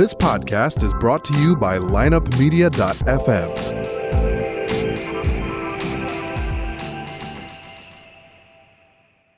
This podcast is brought to you by lineupmedia.fm.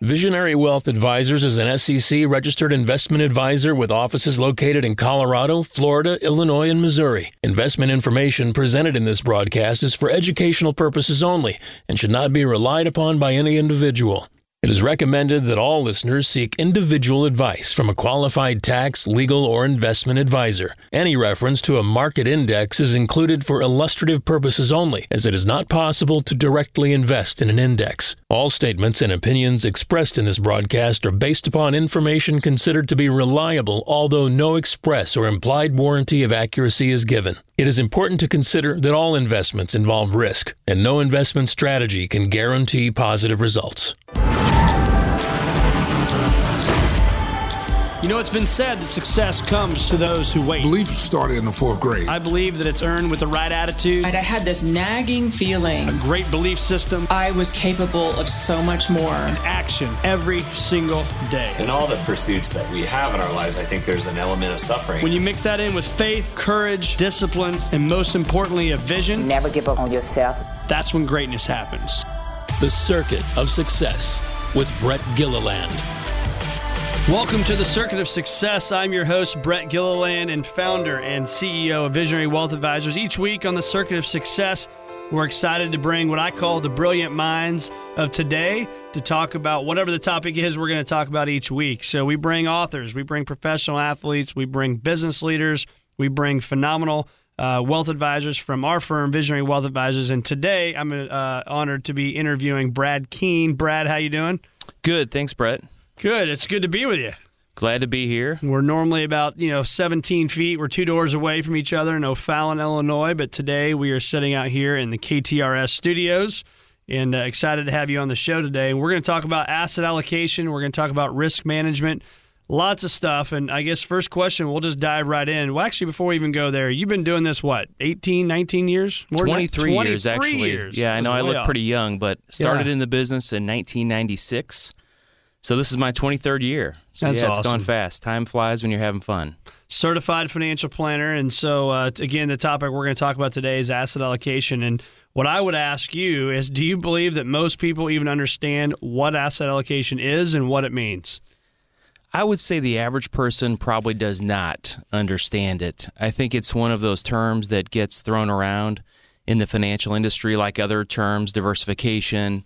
Visionary Wealth Advisors is an SEC registered investment advisor with offices located in Colorado, Florida, Illinois, and Missouri. Investment information presented in this broadcast is for educational purposes only and should not be relied upon by any individual. It is recommended that all listeners seek individual advice from a qualified tax, legal, or investment advisor. Any reference to a market index is included for illustrative purposes only, as it is not possible to directly invest in an index. All statements and opinions expressed in this broadcast are based upon information considered to be reliable, although no express or implied warranty of accuracy is given. It is important to consider that all investments involve risk, and no investment strategy can guarantee positive results. You know, it's been said that success comes to those who wait. Belief started in the fourth grade. I believe that it's earned with the right attitude, And I had this nagging feeling a great belief system, I was capable of so much more. action every single day. In all the pursuits that we have in our lives, I think there's an element of suffering. When you mix that in with faith, courage, discipline, and most importantly, a vision, Never give up on yourself. that's when greatness happens. The Circuit of Success with Brett Gilliland. Welcome to the Circuit of Success. I'm your host, Brett Gilliland, and founder and CEO of Visionary Wealth Advisors. Each week on the Circuit of Success, we're excited to bring what I call the brilliant minds of today to talk about whatever the topic is we're going to talk about each week. So we bring authors, we bring professional athletes, we bring business leaders, we bring phenomenal uh, wealth advisors from our firm, Visionary Wealth Advisors. And today, I'm uh, honored to be interviewing Brad Keene. Brad, how you doing? Good, thanks, Brett. Good. It's good to be with you. Glad to be here. We're normally about, you know, 17 feet. We're two doors away from each other in O'Fallon, Illinois. But today we are sitting out here in the KTRS studios and uh, excited to have you on the show today. We're going to talk about asset allocation. We're going to talk about risk management, lots of stuff. And I guess first question, we'll just dive right in. Well, actually, before we even go there, you've been doing this, what, 18, 19 years? More than that? 23 years, actually. years. Yeah, I know I look off. pretty young, but started Yeah. in the business in 1996. So this is my 23rd year. So That's yeah, it's awesome. gone fast. Time flies when you're having fun. certified financial planner. And so, uh, again, the topic we're going to talk about today is asset allocation. And what I would ask you is do you believe that most people even understand what asset allocation is and what it means? I would say the average person probably does not understand it. I think it's one of those terms that gets thrown around in the financial industry like other terms, diversification,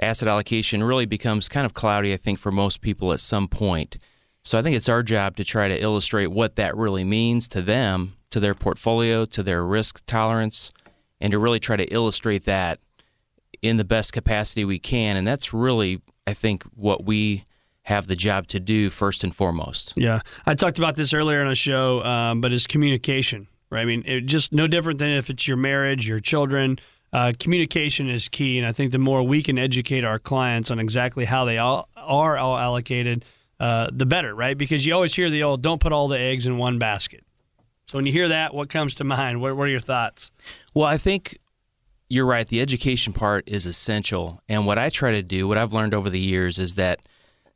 asset allocation really becomes kind of cloudy, I think, for most people at some point. So I think it's our job to try to illustrate what that really means to them, to their portfolio, to their risk tolerance, and to really try to illustrate that in the best capacity we can. And that's really, I think, what we have the job to do first and foremost. Yeah. I talked about this earlier on a show, um, but it's communication, right? I mean, it just no different than if it's your marriage, your children. Uh, communication is key. And I think the more we can educate our clients on exactly how they all are all allocated, uh, the better, right? Because you always hear the old don't put all the eggs in one basket. So when you hear that, what comes to mind? What, what are your thoughts? Well, I think you're right. The education part is essential. And what I try to do, what I've learned over the years, is that,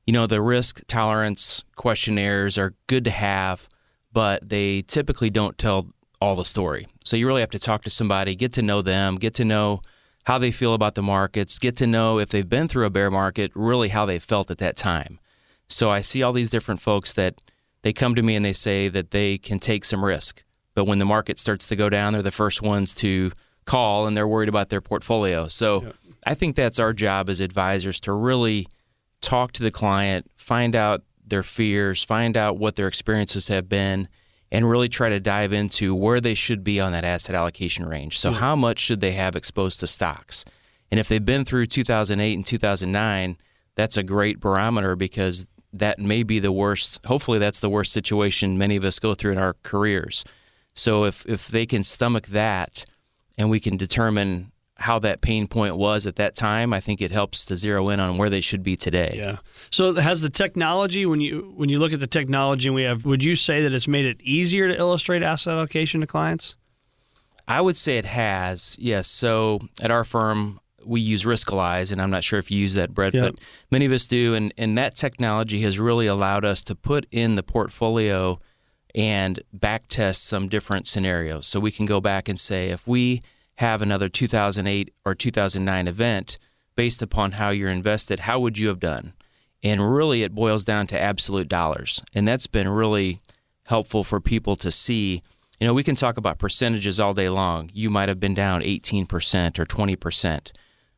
you know, the risk tolerance questionnaires are good to have, but they typically don't tell all the story. So you really have to talk to somebody, get to know them, get to know how they feel about the markets, get to know if they've been through a bear market, really how they felt at that time. So I see all these different folks that they come to me and they say that they can take some risk. But when the market starts to go down, they're the first ones to call and they're worried about their portfolio. So I think that's our job as advisors to really talk to the client, find out their fears, find out what their experiences have been, and really try to dive into where they should be on that asset allocation range. So, how much should they have exposed to stocks? And if they've been through 2008 and 2009, that's a great barometer because that may be the worst. Hopefully, that's the worst situation many of us go through in our careers. So, if, if they can stomach that and we can determine how that pain point was at that time, I think it helps to zero in on where they should be today. Yeah. So has the technology when you when you look at the technology and we have would you say that it's made it easier to illustrate asset allocation to clients? I would say it has, yes. So at our firm, we use Riskalyze, and I'm not sure if you use that, Brett, Yep. but many of us do. And, and that technology has really allowed us to put in the portfolio and back test some different scenarios. So we can go back and say if we have another 2008 or 2009 event based upon how you're invested, how would you have done? And really, it boils down to absolute dollars. And that's been really helpful for people to see. You know, we can talk about percentages all day long. You might have been down 18% or 20%.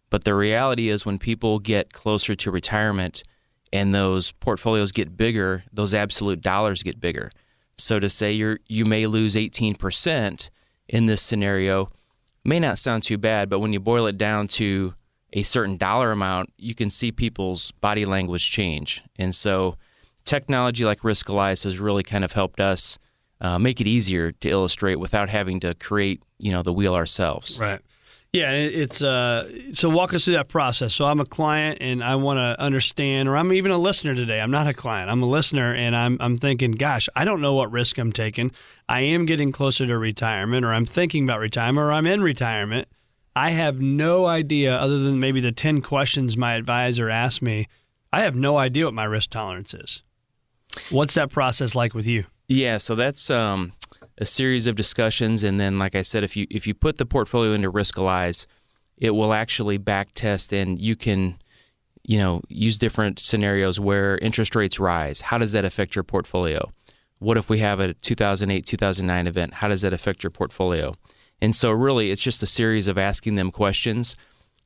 But the reality is, when people get closer to retirement and those portfolios get bigger, those absolute dollars get bigger. So to say you're you may lose 18% in this scenario may not sound too bad, but when you boil it down to a certain dollar amount, you can see people's body language change. And so, technology like Riskalyze has really kind of helped us uh, make it easier to illustrate without having to create, you know, the wheel ourselves. Right. Yeah, it's uh, so walk us through that process. So I'm a client and I want to understand, or I'm even a listener today. I'm not a client. I'm a listener, and I'm I'm thinking, gosh, I don't know what risk I'm taking. I am getting closer to retirement, or I'm thinking about retirement, or I'm in retirement. I have no idea, other than maybe the 10 questions my advisor asked me. I have no idea what my risk tolerance is. What's that process like with you? Yeah, so that's um, a series of discussions, and then, like I said, if you if you put the portfolio into Riskalyze, it will actually back test, and you can, you know, use different scenarios where interest rates rise. How does that affect your portfolio? What if we have a 2008 2009 event? How does that affect your portfolio? And so, really, it's just a series of asking them questions,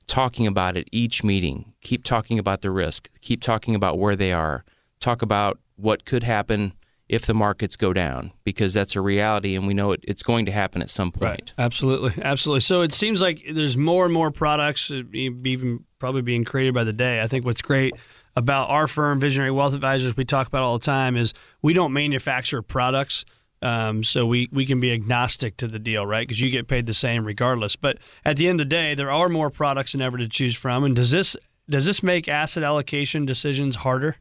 talking about it each meeting. Keep talking about the risk, keep talking about where they are, talk about what could happen if the markets go down, because that's a reality and we know it, it's going to happen at some point. Right. Absolutely. Absolutely. So, it seems like there's more and more products, even probably being created by the day. I think what's great about our firm, Visionary Wealth Advisors, we talk about all the time is we don't manufacture products um, so we, we can be agnostic to the deal, right? Because you get paid the same regardless. But at the end of the day, there are more products than ever to choose from. And does this does this make asset allocation decisions harder?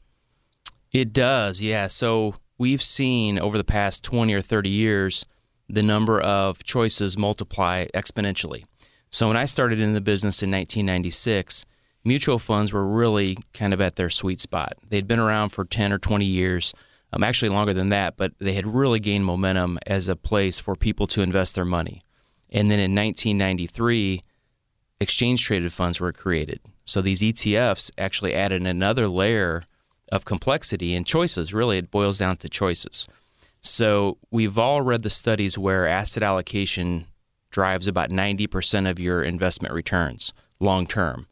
It does, yeah. So we've seen over the past twenty or thirty years the number of choices multiply exponentially. So when I started in the business in 1996, mutual funds were really kind of at their sweet spot. They'd been around for 10 or 20 years um, actually longer than that, but they had really gained momentum as a place for people to invest their money. And then in 1993, exchange traded funds were created. So these ETFs actually added another layer of complexity and choices. Really, it boils down to choices. So we've all read the studies where asset allocation drives about 90% of your investment returns long term.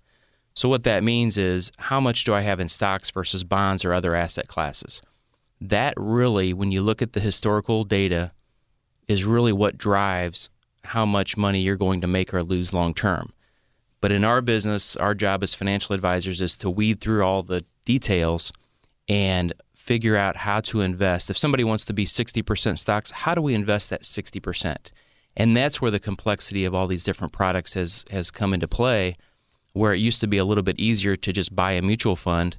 So what that means is how much do I have in stocks versus bonds or other asset classes? that really, when you look at the historical data, is really what drives how much money you're going to make or lose long term. But in our business, our job as financial advisors is to weed through all the details and figure out how to invest. If somebody wants to be 60% stocks, how do we invest that 60%? And that's where the complexity of all these different products has, has come into play, where it used to be a little bit easier to just buy a mutual fund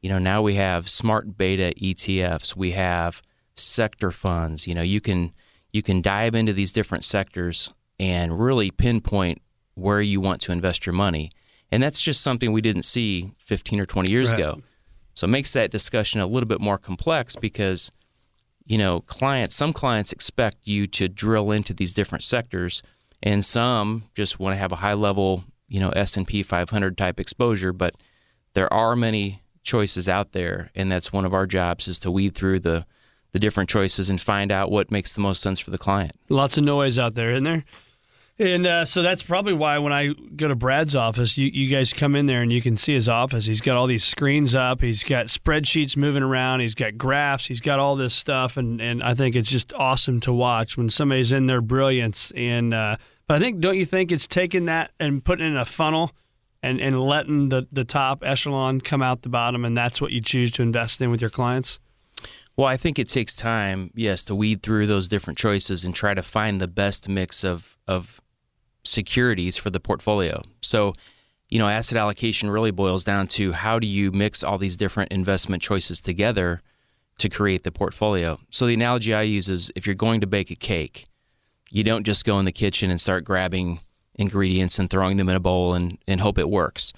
you know, now we have smart beta ETFs, we have sector funds. You know, you can you can dive into these different sectors and really pinpoint where you want to invest your money. And that's just something we didn't see 15 or 20 years right. ago. So it makes that discussion a little bit more complex because you know, clients some clients expect you to drill into these different sectors and some just want to have a high level, you know, S&P 500 type exposure, but there are many choices out there, and that's one of our jobs is to weed through the the different choices and find out what makes the most sense for the client. Lots of noise out there, isn't there? And uh, so that's probably why when I go to Brad's office, you, you guys come in there and you can see his office. He's got all these screens up. He's got spreadsheets moving around. He's got graphs. He's got all this stuff, and, and I think it's just awesome to watch when somebody's in their brilliance. And uh, but I think don't you think it's taking that and putting it in a funnel and, and letting the, the top echelon come out the bottom, and that's what you choose to invest in with your clients? Well, I think it takes time, yes, to weed through those different choices and try to find the best mix of, of securities for the portfolio. So, you know, asset allocation really boils down to how do you mix all these different investment choices together to create the portfolio. So, the analogy I use is if you're going to bake a cake, you don't just go in the kitchen and start grabbing ingredients and throwing them in a bowl and, and hope it works.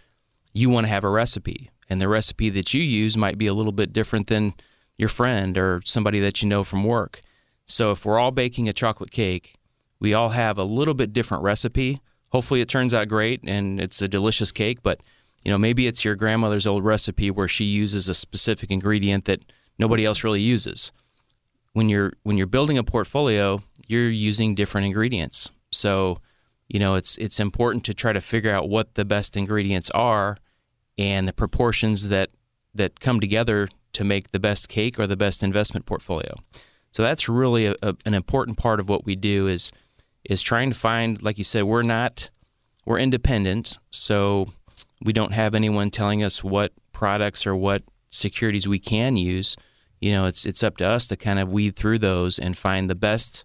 You want to have a recipe, and the recipe that you use might be a little bit different than your friend or somebody that you know from work. So if we're all baking a chocolate cake, we all have a little bit different recipe. Hopefully, it turns out great and it's a delicious cake. But you know, maybe it's your grandmother's old recipe where she uses a specific ingredient that nobody else really uses. When you're when you're building a portfolio, you're using different ingredients. So, you know, it's it's important to try to figure out what the best ingredients are and the proportions that that come together to make the best cake or the best investment portfolio. So that's really a, a, an important part of what we do is is trying to find, like you said, we're not we're independent, so we don't have anyone telling us what products or what securities we can use. You know, it's it's up to us to kind of weed through those and find the best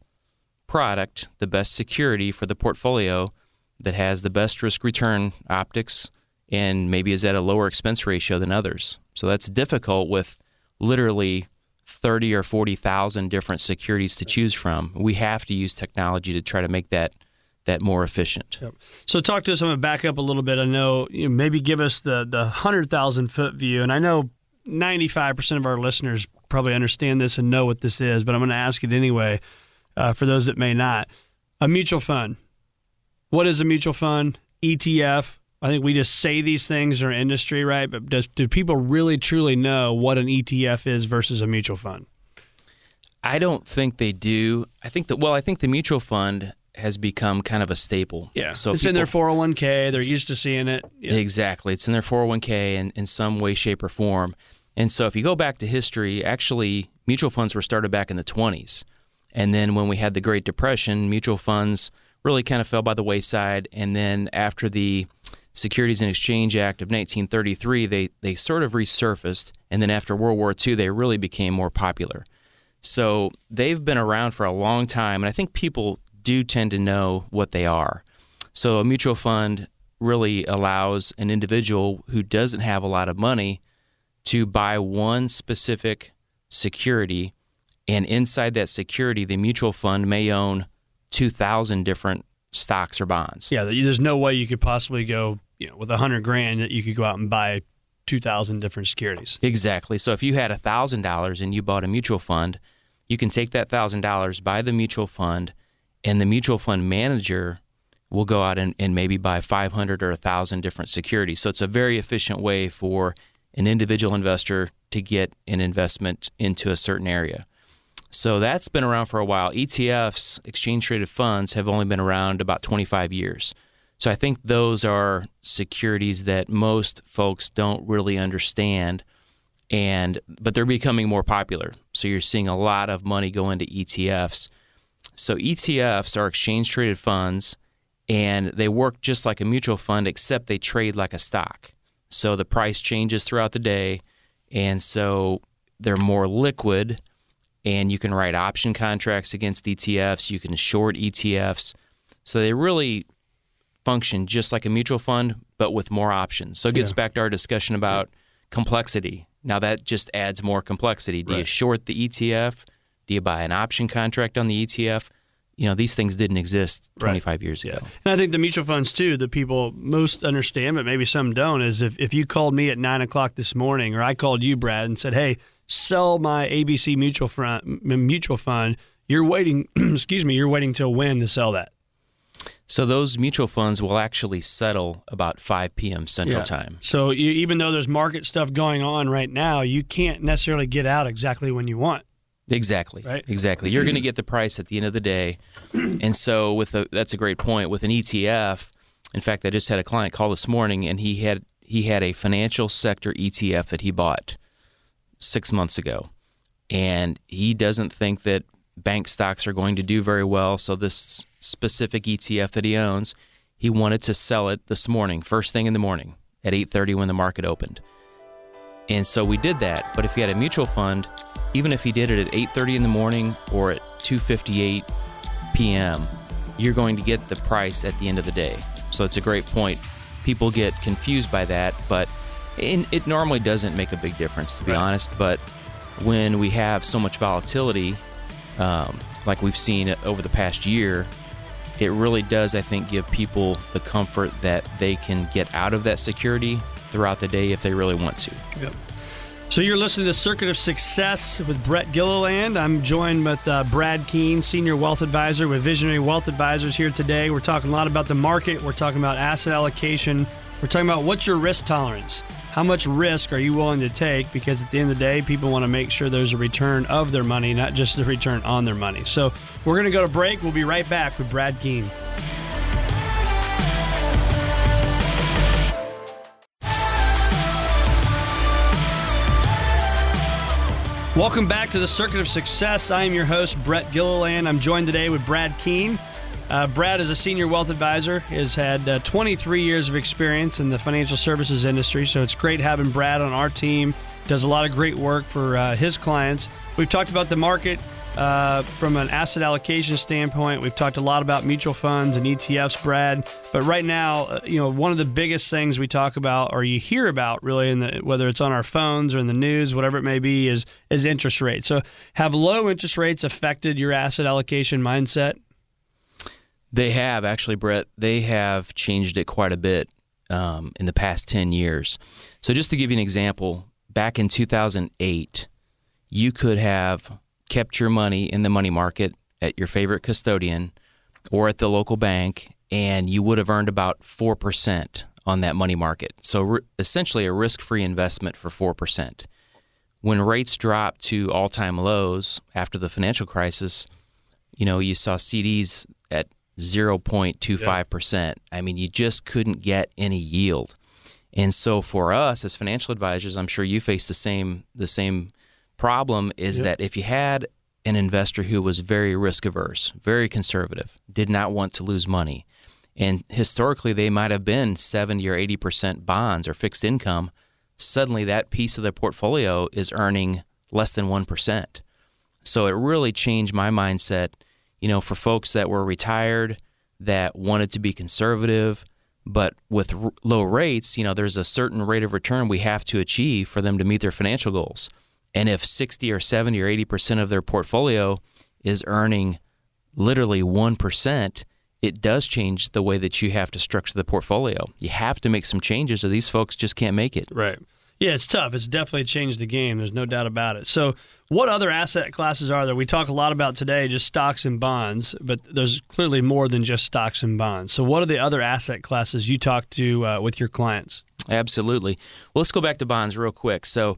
product, the best security for the portfolio that has the best risk return optics and maybe is at a lower expense ratio than others. So that's difficult with literally 30 or 40,000 different securities to choose from. We have to use technology to try to make that that more efficient. Yep. So talk to us. I'm going to back up a little bit. I know you know, maybe give us the the 100,000 foot view and I know 95% of our listeners probably understand this and know what this is, but I'm going to ask it anyway uh, for those that may not. A mutual fund. What is a mutual fund? ETF. I think we just say these things in our industry, right? But does do people really truly know what an ETF is versus a mutual fund? I don't think they do. I think that well, I think the mutual fund has become kind of a staple. Yeah. So it's people, in their 401k. They're used to seeing it. Yeah. Exactly. It's in their 401k in, in some way, shape, or form. And so if you go back to history, actually, mutual funds were started back in the 20s. And then when we had the Great Depression, mutual funds really kind of fell by the wayside. And then after the Securities and Exchange Act of 1933, they, they sort of resurfaced. And then after World War II, they really became more popular. So they've been around for a long time. And I think people do tend to know what they are. So a mutual fund really allows an individual who doesn't have a lot of money to buy one specific security. And inside that security, the mutual fund may own 2,000 different stocks or bonds. Yeah, there's no way you could possibly go, you know, with a hundred grand that you could go out and buy 2,000 different securities. Exactly. So if you had $1,000 and you bought a mutual fund, you can take that $1,000, buy the mutual fund, and the mutual fund manager will go out and, and maybe buy 500 or 1,000 different securities. So it's a very efficient way for an individual investor to get an investment into a certain area. So that's been around for a while. ETFs, exchange traded funds, have only been around about 25 years. So I think those are securities that most folks don't really understand and but they're becoming more popular. So you're seeing a lot of money go into ETFs. So ETFs are exchange traded funds and they work just like a mutual fund except they trade like a stock. So the price changes throughout the day and so they're more liquid and you can write option contracts against ETFs, you can short ETFs. So they really function just like a mutual fund but with more options. So it gets Yeah. back to our discussion about complexity. Now that just adds more complexity. Do you short the ETF? Do you buy an option contract on the ETF? You know, these things didn't exist Right. 25 years ago. And I think the mutual funds too, that people most understand, but maybe some don't, is if, if you called me at nine o'clock this morning, or I called you, Brad, and said, "Hey, sell my ABC mutual fund," m- mutual fund, you're waiting. excuse me, you're waiting till when to sell that? So those mutual funds will actually settle about 5 p.m. Central Yeah. Time. So you, even though there's market stuff going on right now, you can't necessarily get out exactly when you want. Exactly. Right. Exactly. You're going to get the price at the end of the day. And so with a, that's a great point with an ETF. In fact, I just had a client call this morning and he had he had a financial sector ETF that he bought 6 months ago. And he doesn't think that bank stocks are going to do very well, so this specific ETF that he owns, he wanted to sell it this morning, first thing in the morning at 8:30 when the market opened. And so we did that. But if he had a mutual fund, even if he did it at 8:30 in the morning or at 2:58 p.m., you're going to get the price at the end of the day. So it's a great point. People get confused by that, but it, it normally doesn't make a big difference, to be Right. honest. But when we have so much volatility, um, like we've seen over the past year, it really does, I think, give people the comfort that they can get out of that security throughout the day if they really want to. Yep. So you're listening to the Circuit of Success with Brett Gilliland. I'm joined with uh, Brad Keene, Senior Wealth Advisor with Visionary Wealth Advisors here today. We're talking a lot about the market. We're talking about asset allocation. We're talking about what's your risk tolerance. How much risk are you willing to take? Because at the end of the day, people want to make sure there's a return of their money, not just the return on their money. So we're going to go to break. We'll be right back with Brad Keene. Welcome back to the Circuit of Success. I am your host, Brett Gilliland. I'm joined today with Brad Keene. Uh, Brad is a senior wealth advisor, has had uh, 23 years of experience in the financial services industry, so it's great having Brad on our team. Does a lot of great work for uh, his clients. We've talked about the market, uh, from an asset allocation standpoint, we've talked a lot about mutual funds and ETFs, Brad. But right now, uh, you know, one of the biggest things we talk about, or you hear about, really, in the, whether it's on our phones or in the news, whatever it may be, is is interest rates. So, have low interest rates affected your asset allocation mindset? They have actually, Brett. They have changed it quite a bit um, in the past ten years. So, just to give you an example, back in 2008, you could have kept your money in the money market at your favorite custodian or at the local bank, and you would have earned about 4% on that money market. So, re- essentially, a risk free investment for 4%. When rates dropped to all time lows after the financial crisis, you know, you saw CDs at 0.25%. I mean, you just couldn't get any yield. And so for us as financial advisors, I'm sure you face the same the same problem is yep. that if you had an investor who was very risk averse, very conservative, did not want to lose money, and historically they might have been 70 or 80% bonds or fixed income, suddenly that piece of their portfolio is earning less than 1%. So it really changed my mindset, you know, for folks that were retired that wanted to be conservative, but with r- low rates, you know, there's a certain rate of return we have to achieve for them to meet their financial goals. And if 60 or 70 or 80% of their portfolio is earning literally 1%, it does change the way that you have to structure the portfolio. You have to make some changes or these folks just can't make it. Right. Yeah, it's tough. It's definitely changed the game. There's no doubt about it. So, what other asset classes are there? We talk a lot about today just stocks and bonds, but there's clearly more than just stocks and bonds. So, what are the other asset classes you talk to uh, with your clients? Absolutely. Well, let's go back to bonds real quick. So,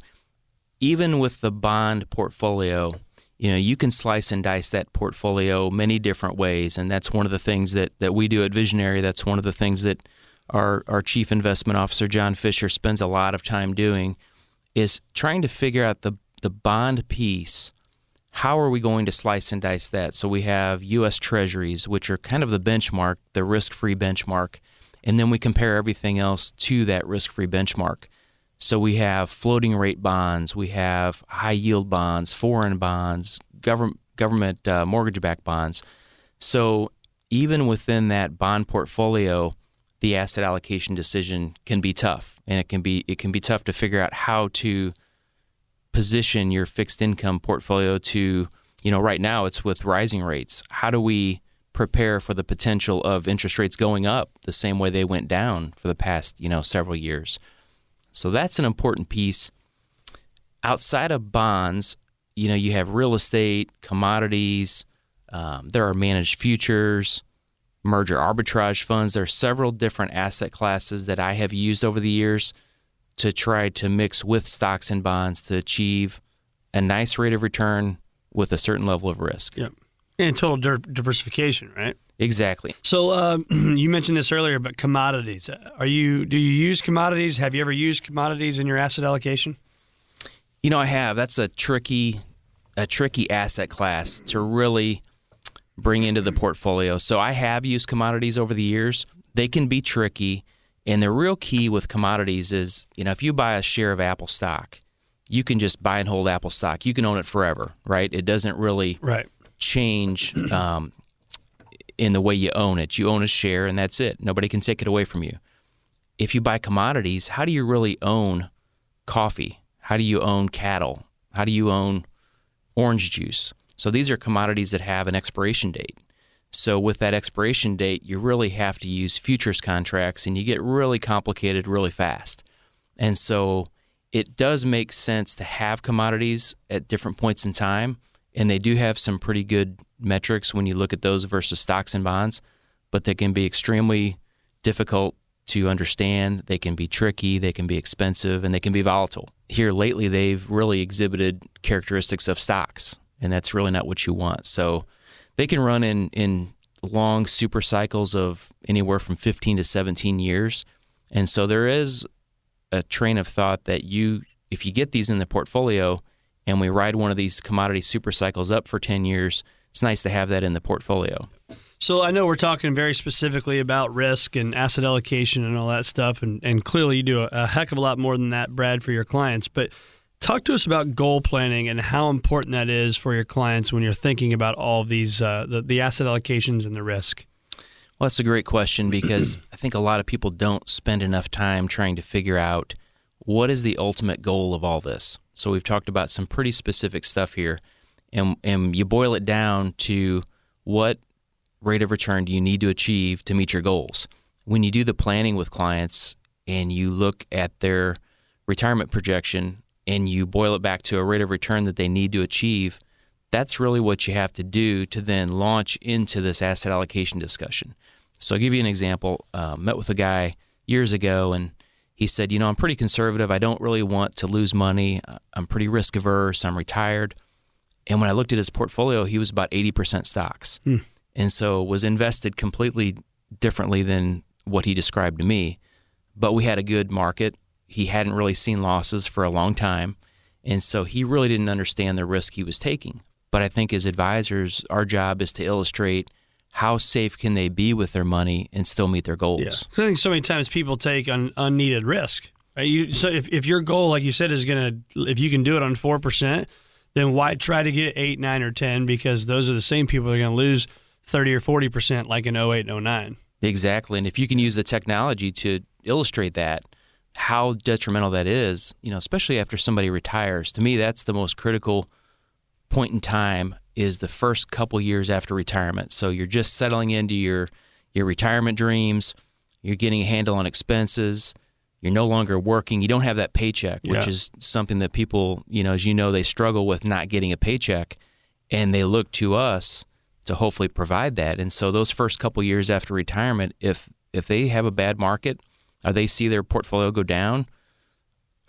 even with the bond portfolio, you know, you can slice and dice that portfolio many different ways, and that's one of the things that, that we do at Visionary. That's one of the things that our our chief investment officer John Fisher spends a lot of time doing is trying to figure out the the bond piece. How are we going to slice and dice that? So we have U.S. Treasuries, which are kind of the benchmark, the risk-free benchmark, and then we compare everything else to that risk-free benchmark. So we have floating rate bonds, we have high yield bonds, foreign bonds, government government uh, mortgage backed bonds. So even within that bond portfolio, the asset allocation decision can be tough, and it can be it can be tough to figure out how to position your fixed income portfolio to you know right now it's with rising rates. How do we prepare for the potential of interest rates going up the same way they went down for the past you know several years? So that's an important piece. Outside of bonds, you know, you have real estate, commodities, um, there are managed futures, merger arbitrage funds. There are several different asset classes that I have used over the years to try to mix with stocks and bonds to achieve a nice rate of return with a certain level of risk. Yep. And total diversification, right? Exactly. So uh, you mentioned this earlier, but commodities. Are you do you use commodities? Have you ever used commodities in your asset allocation? You know, I have. That's a tricky a tricky asset class to really bring into the portfolio. So I have used commodities over the years. They can be tricky, and the real key with commodities is, you know, if you buy a share of Apple stock, you can just buy and hold Apple stock. You can own it forever, right? It doesn't really right. change um, in the way you own it. You own a share and that's it. Nobody can take it away from you. If you buy commodities, how do you really own coffee? How do you own cattle? How do you own orange juice? So these are commodities that have an expiration date. So with that expiration date, you really have to use futures contracts and you get really complicated really fast. And so it does make sense to have commodities at different points in time, and they do have some pretty good metrics when you look at those versus stocks and bonds, but they can be extremely difficult to understand. They can be tricky, they can be expensive, and they can be volatile. Here lately, they've really exhibited characteristics of stocks, and that's really not what you want. So they can run in, in long super cycles of anywhere from 15 to 17 years. And so there is a train of thought that you, if you get these in the portfolio and we ride one of these commodity super cycles up for 10 years, it's nice to have that in the portfolio. So I know we're talking very specifically about risk and asset allocation and all that stuff, and, and clearly you do a, a heck of a lot more than that, Brad, for your clients. But talk to us about goal planning and how important that is for your clients when you're thinking about all these uh, the, the asset allocations and the risk. Well, that's a great question because I think a lot of people don't spend enough time trying to figure out what is the ultimate goal of all this. So we've talked about some pretty specific stuff here, and and you boil it down to what rate of return do you need to achieve to meet your goals. When you do the planning with clients and you look at their retirement projection and you boil it back to a rate of return that they need to achieve, that's really what you have to do to then launch into this asset allocation discussion. So I'll give you an example. Uh, met with a guy years ago, and he said, "You know, I'm pretty conservative. I don't really want to lose money. I'm pretty risk averse. I'm retired." And when I looked at his portfolio, he was about 80% stocks, hmm. and so was invested completely differently than what he described to me. But we had a good market. He hadn't really seen losses for a long time, and so he really didn't understand the risk he was taking. But I think as advisors, our job is to illustrate how safe can they be with their money and still meet their goals. Yeah. I think so many times people take un, unneeded risk. Right? You, so if, if your goal, like you said, is going to, if you can do it on 4%, then why try to get 8, 9, or 10? Because those are the same people that are going to lose 30 or 40% like in 08 and 09. Exactly. And if you can use the technology to illustrate that, how detrimental that is, you know, especially after somebody retires, to me, that's the most critical point in time is the first couple years after retirement. So you're just settling into your your retirement dreams. You're getting a handle on expenses. You're no longer working. You don't have that paycheck, which is something that people, you know, as you know, they struggle with not getting a paycheck, and they look to us to hopefully provide that. And so those first couple years after retirement, if if they have a bad market or they see their portfolio go down,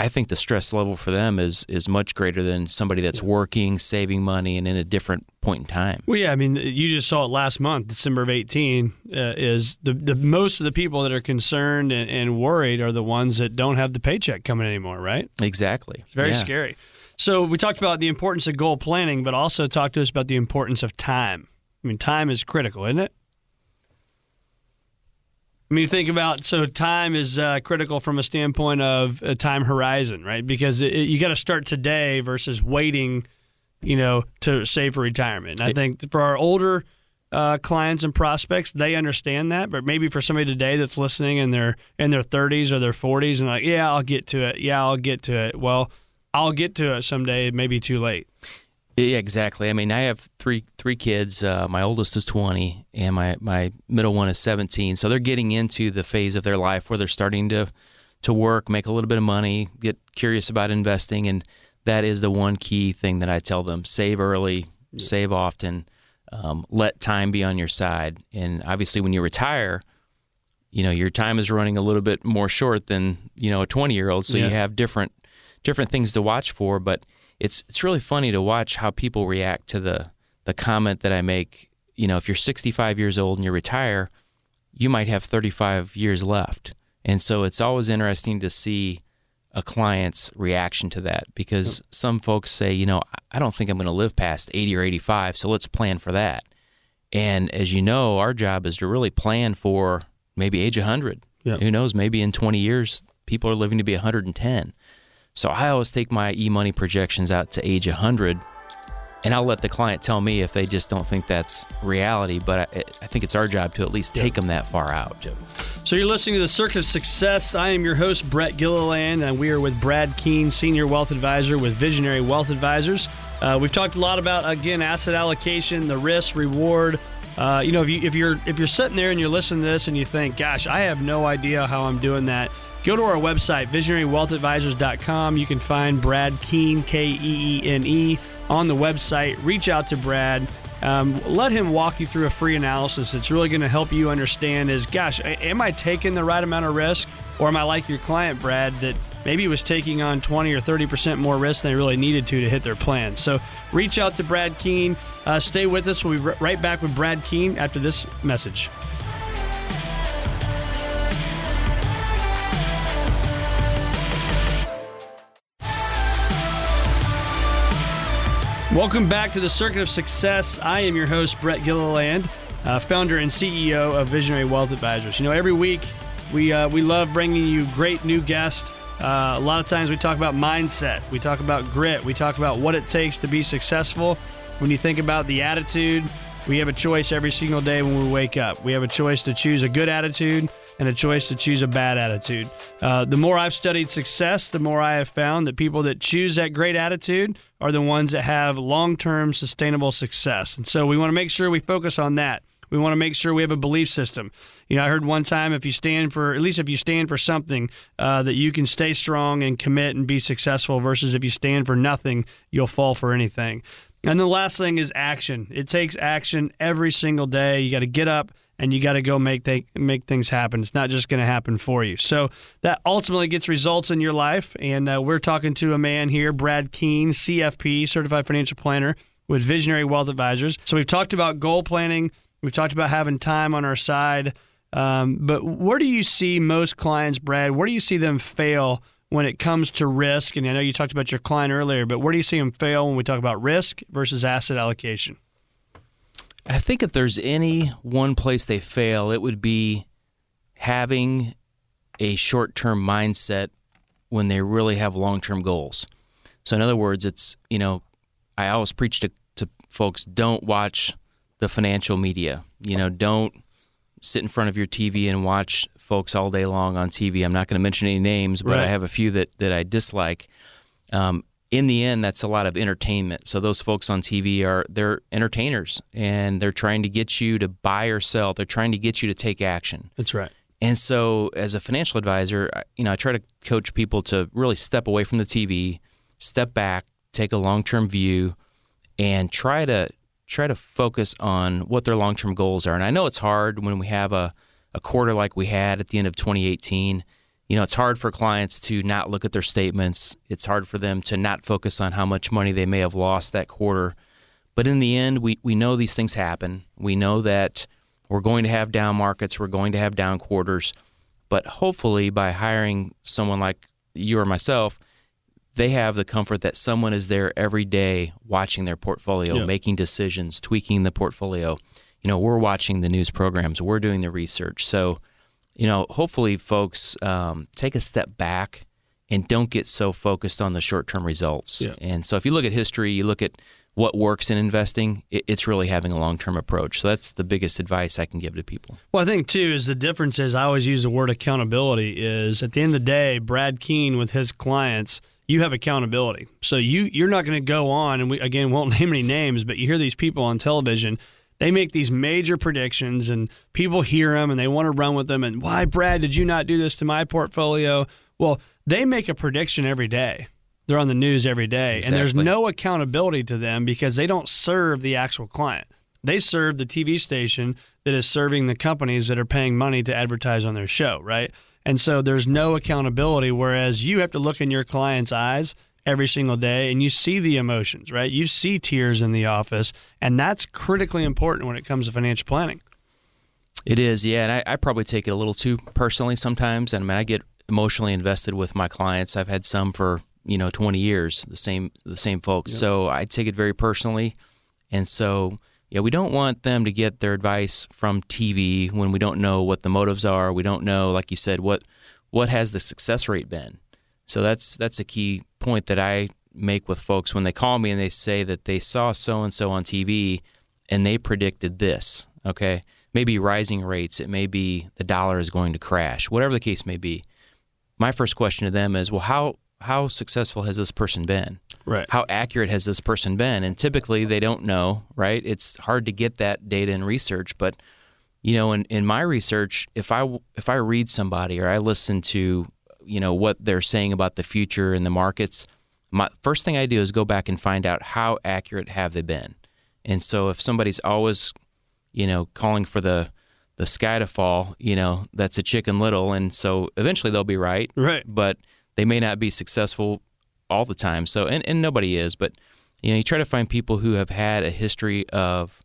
I think the stress level for them is is much greater than somebody that's working, saving money, and in a different point in time. Well, yeah, I mean, you just saw it last month, December of eighteen. Uh, is the the most of the people that are concerned and, and, worried are the ones that don't have the paycheck coming anymore, right? Exactly. It's very yeah. scary. So we talked about the importance of goal planning, but also talked to us about the importance of time. I mean, time is critical, isn't it? I mean, think about so time is uh, critical from a standpoint of a time horizon, right? Because it, you got to start today versus waiting, you know, to save for retirement. And I think for our older uh, clients and prospects, they understand that. But maybe for somebody today that's listening and they're in their 30s or their 40s and like, yeah, I'll get to it. Yeah, I'll get to it. Well, I'll get to it someday. It may be too late. Yeah, exactly. I mean, I have three three kids. Uh, my oldest is twenty, and my my middle one is seventeen. So they're getting into the phase of their life where they're starting to to work, make a little bit of money, get curious about investing, and that is the one key thing that I tell them: save early, yeah. save often, um, let time be on your side. And obviously, when you retire, you know your time is running a little bit more short than you know a twenty year old. So yeah. you have different different things to watch for, but it's it's really funny to watch how people react to the the comment that I make. You know, if you're 65 years old and you retire, you might have 35 years left, and so it's always interesting to see a client's reaction to that because some folks say, you know, I don't think I'm going to live past 80 or 85, so let's plan for that. And as you know, our job is to really plan for maybe age 100. Yeah. Who knows? Maybe in 20 years, people are living to be 110. So I always take my e money projections out to age 100, and I'll let the client tell me if they just don't think that's reality. But I, I think it's our job to at least take them that far out. So you're listening to the Circuit of Success. I am your host, Brett Gilliland, and we are with Brad Keene, Senior Wealth Advisor with Visionary Wealth Advisors. Uh, we've talked a lot about again asset allocation, the risk, reward. Uh, you know, if you if you're if you're sitting there and you're listening to this and you think, "Gosh, I have no idea how I'm doing that," go to our website, visionarywealthadvisors.com. You can find Brad Keene, K E E N E, on the website. Reach out to Brad. Um, let him walk you through a free analysis that's really going to help you understand is, gosh, am I taking the right amount of risk? Or am I like your client, Brad, that maybe was taking on 20 or 30% more risk than they really needed to to hit their plan? So reach out to Brad Keene. Uh, stay with us. We'll be right back with Brad Keene after this message. Welcome back to the Circuit of Success. I am your host, Brett Gilliland, uh, founder and CEO of Visionary Wealth Advisors. You know, every week we uh, we love bringing you great new guests. Uh, a lot of times we talk about mindset, we talk about grit, we talk about what it takes to be successful. When you think about the attitude, we have a choice every single day when we wake up. We have a choice to choose a good attitude and a choice to choose a bad attitude. Uh, the more I've studied success, the more I have found that people that choose that great attitude are the ones that have long term sustainable success. And so we want to make sure we focus on that. We want to make sure we have a belief system. You know, I heard one time if you stand for, at least if you stand for something, uh, that you can stay strong and commit and be successful versus if you stand for nothing, you'll fall for anything. And the last thing is action. It takes action every single day. You got to get up and you got to go make make things happen. It's not just going to happen for you. So that ultimately gets results in your life. And uh, we're talking to a man here, Brad Keene, CFP, Certified Financial Planner with Visionary Wealth Advisors. So we've talked about goal planning. We've talked about having time on our side. Um, but where do you see most clients, Brad? Where do you see them fail when it comes to risk? And I know you talked about your client earlier, but where do you see them fail when we talk about risk versus asset allocation? I think if there's any one place they fail, it would be having a short term mindset when they really have long term goals. So, in other words, it's, you know, I always preach to, to folks don't watch the financial media. You know, don't sit in front of your TV and watch folks all day long on TV. I'm not going to mention any names, but right. I have a few that, that I dislike. Um, in the end, that's a lot of entertainment. So those folks on TV are they're entertainers and they're trying to get you to buy or sell. They're trying to get you to take action. That's right. And so, as a financial advisor, you know, I try to coach people to really step away from the TV, step back, take a long-term view, and try to try to focus on what their long-term goals are. And I know it's hard when we have a a quarter like we had at the end of 2018 you know, it's hard for clients to not look at their statements. It's hard for them to not focus on how much money they may have lost that quarter. But in the end, we, we know these things happen. We know that we're going to have down markets, we're going to have down quarters. But hopefully, by hiring someone like you or myself, they have the comfort that someone is there every day watching their portfolio, yeah. making decisions, tweaking the portfolio. You know, we're watching the news programs, we're doing the research. So, you know, hopefully folks um, take a step back and don't get so focused on the short term results. Yeah. And so if you look at history, you look at what works in investing, it's really having a long term approach. So that's the biggest advice I can give to people. Well, I think too is the difference is I always use the word accountability. Is at the end of the day, Brad Keene with his clients, you have accountability. So you you're not going to go on and we again won't name any names, but you hear these people on television they make these major predictions and people hear them and they want to run with them. And why, Brad, did you not do this to my portfolio? Well, they make a prediction every day. They're on the news every day. Exactly. And there's no accountability to them because they don't serve the actual client. They serve the TV station that is serving the companies that are paying money to advertise on their show, right? And so there's no accountability. Whereas you have to look in your client's eyes every single day and you see the emotions, right? You see tears in the office, and that's critically important when it comes to financial planning. It is, yeah. And I, I probably take it a little too personally sometimes. And I mean, I get emotionally invested with my clients. I've had some for you know 20 years, the same the same folks. Yep. So I take it very personally, and so yeah, we don't want them to get their advice from TV when we don't know what the motives are. We don't know, like you said, what what has the success rate been. So that's that's a key point that I make with folks when they call me and they say that they saw so and so on TV and they predicted this. Okay, maybe rising rates. It may be the dollar is going to crash. Whatever the case may be. My first question to them is, well, how how successful has this person been? Right. How accurate has this person been? And typically they don't know, right? It's hard to get that data and research, but you know, in, in my research, if I if I read somebody or I listen to you know what they're saying about the future and the markets, my first thing I do is go back and find out how accurate have they been. And so if somebody's always, you know, calling for the the sky to fall, you know, that's a chicken little, and so eventually they'll be right. Right. But they may not be successful all the time. So and, and nobody is, but you know, you try to find people who have had a history of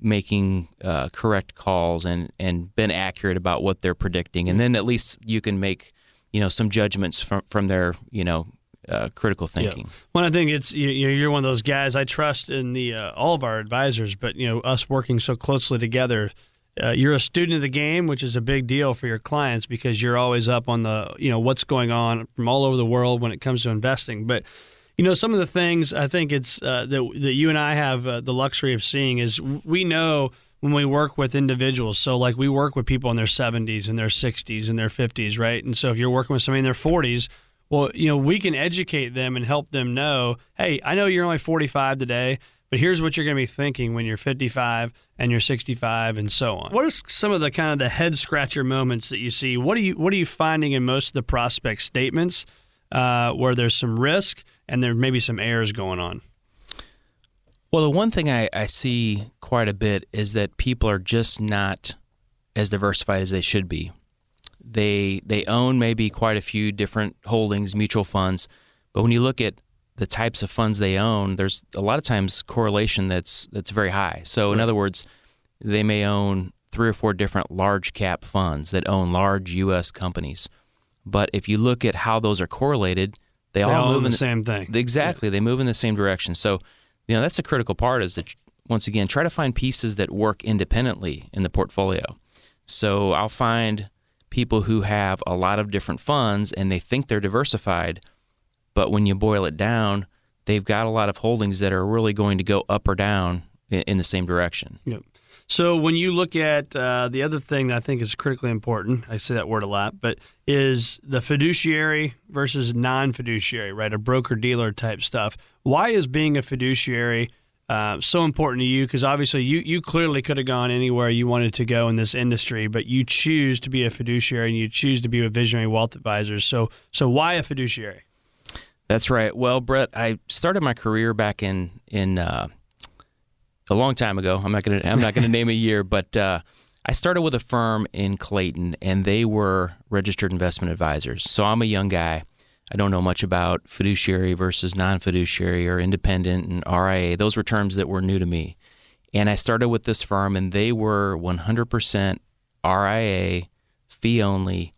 making uh, correct calls and and been accurate about what they're predicting, and then at least you can make you know some judgments from from their you know uh, critical thinking. Yeah. Well, I think it's you, you're one of those guys I trust in the uh, all of our advisors, but you know us working so closely together. Uh, you're a student of the game, which is a big deal for your clients because you're always up on the you know what's going on from all over the world when it comes to investing. But you know some of the things I think it's uh, that that you and I have uh, the luxury of seeing is we know when we work with individuals. So like we work with people in their 70s and their 60s and their 50s, right? And so if you're working with somebody in their 40s well, you know, we can educate them and help them know, hey, I know you're only 45 today, but here's what you're going to be thinking when you're 55 and you're 65 and so on. What are some of the kind of the head scratcher moments that you see? What are you what are you finding in most of the prospect statements uh, where there's some risk and there may be some errors going on? Well, the one thing I, I see quite a bit is that people are just not as diversified as they should be. They they own maybe quite a few different holdings, mutual funds, but when you look at the types of funds they own, there's a lot of times correlation that's that's very high. So in other words, they may own three or four different large cap funds that own large U.S. companies. But if you look at how those are correlated, they, They all all move in the in same thing. Exactly, they move in the same direction. So you know that's a critical part. Is that once again try to find pieces that work independently in the portfolio. So I'll find people who have a lot of different funds and they think they're diversified, but when you boil it down, they've got a lot of holdings that are really going to go up or down in, the same direction. Yep. So when you look at uh, the other thing that I think is critically important, I say that word a lot, but is the fiduciary versus non-fiduciary, right? A broker dealer type stuff. Why is being a fiduciary uh, so important to you? Because obviously you you clearly could have gone anywhere you wanted to go in this industry, but you choose to be a fiduciary and you choose to be a visionary wealth advisor. So so why a fiduciary? That's right. Well, Brett, I started my career back in in uh, a long time ago. I'm not gonna I'm not gonna name a year, but uh, I started with a firm in Clayton, and they were registered investment advisors. So I'm a young guy. I don't know much about fiduciary versus non-fiduciary or independent and RIA. Those were terms that were new to me. And I started with this firm, and they were 100% RIA, fee only,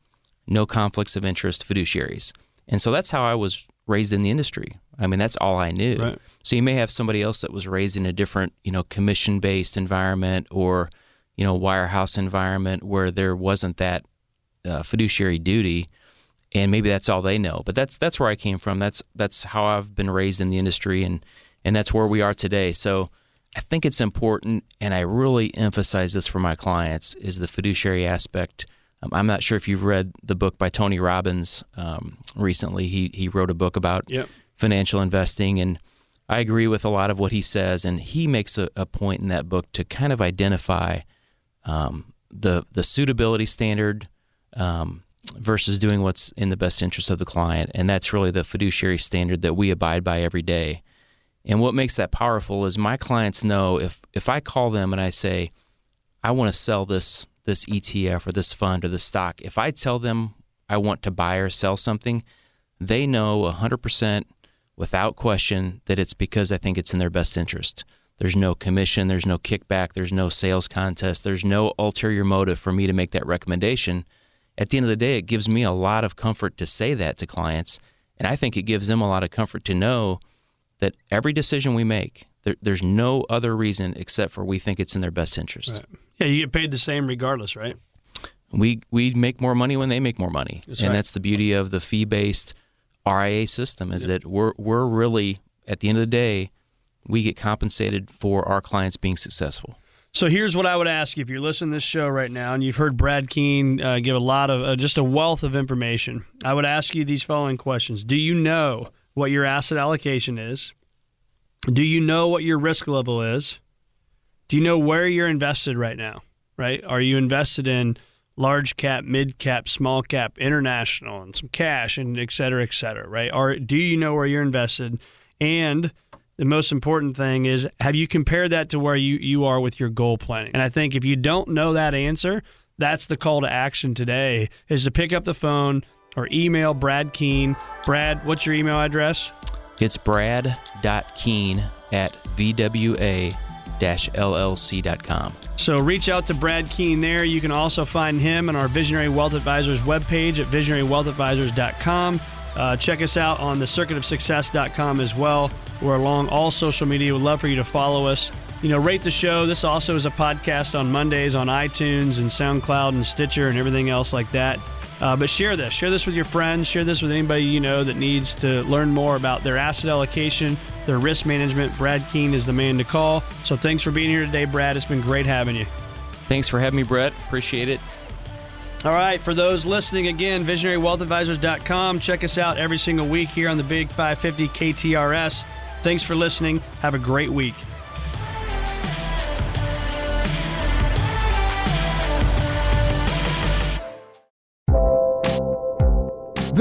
no conflicts of interest fiduciaries. And so that's how I was raised in the industry. I mean, that's all I knew. Right. So you may have somebody else that was raised in a different, you know, commission-based environment or, you know, wirehouse environment where there wasn't that uh, fiduciary duty, and maybe that's all they know. But that's that's where I came from. That's that's how I've been raised in the industry, and and that's where we are today. So I think it's important, and I really emphasize this for my clients is the fiduciary aspect. Um, I'm not sure if you've read the book by Tony Robbins um, recently. He he wrote a book about Yep. financial investing, and I agree with a lot of what he says. And he makes a, a point in that book to kind of identify um, the the suitability standard um, versus doing what's in the best interest of the client, and that's really the fiduciary standard that we abide by every day. And what makes that powerful is my clients know if if I call them and I say, I want to sell this this ETF or this fund or this stock, if I tell them I want to buy or sell something, they know 100% without question that it's because I think it's in their best interest. There's no commission, there's no kickback, there's no sales contest, there's no ulterior motive for me to make that recommendation. At the end of the day, it gives me a lot of comfort to say that to clients. And I think it gives them a lot of comfort to know that every decision we make, there, there's no other reason except for we think it's in their best interest. Right. Yeah, you get paid the same regardless, right? We we make more money when they make more money, That's and right. that's the beauty of the fee based RIA system is that we're we're really at the end of the day we get compensated for our clients being successful. So here's what I would ask you if you're listening to this show right now and you've heard Brad Keene uh, give a lot of uh, just a wealth of information. I would ask you these following questions: Do you know what your asset allocation is? Do you know what your risk level is? Do you know where you're invested right now? Right? Are you invested in large cap, mid cap, small cap, international, and some cash, and et cetera, et cetera, right? Or do you know where you're invested? And the most important thing is have you compared that to where you, you are with your goal planning? And I think if you don't know that answer, that's the call to action today is to pick up the phone or email Brad Keene. Brad, what's your email address? It's brad.keen at vwa llc.com. So reach out to Brad Keene there. You can also find him on our Visionary Wealth Advisors webpage at visionarywealthadvisors.com. Uh, check us out on the circuitofsuccess.com as well. We're along all social media. We'd love for you to follow us. You know, rate the show. This also is a podcast on Mondays on iTunes and SoundCloud and Stitcher and everything else like that. Uh, but share this. Share this with your friends. Share this with anybody you know that needs to learn more about their asset allocation, their risk management. Brad Keene is the man to call. So thanks for being here today, Brad. It's been great having you. Thanks for having me, Brett. Appreciate it. All right, for those listening again, visionarywealthadvisors.com. Check us out every single week here on the Big 550 KTRS. Thanks for listening. Have a great week.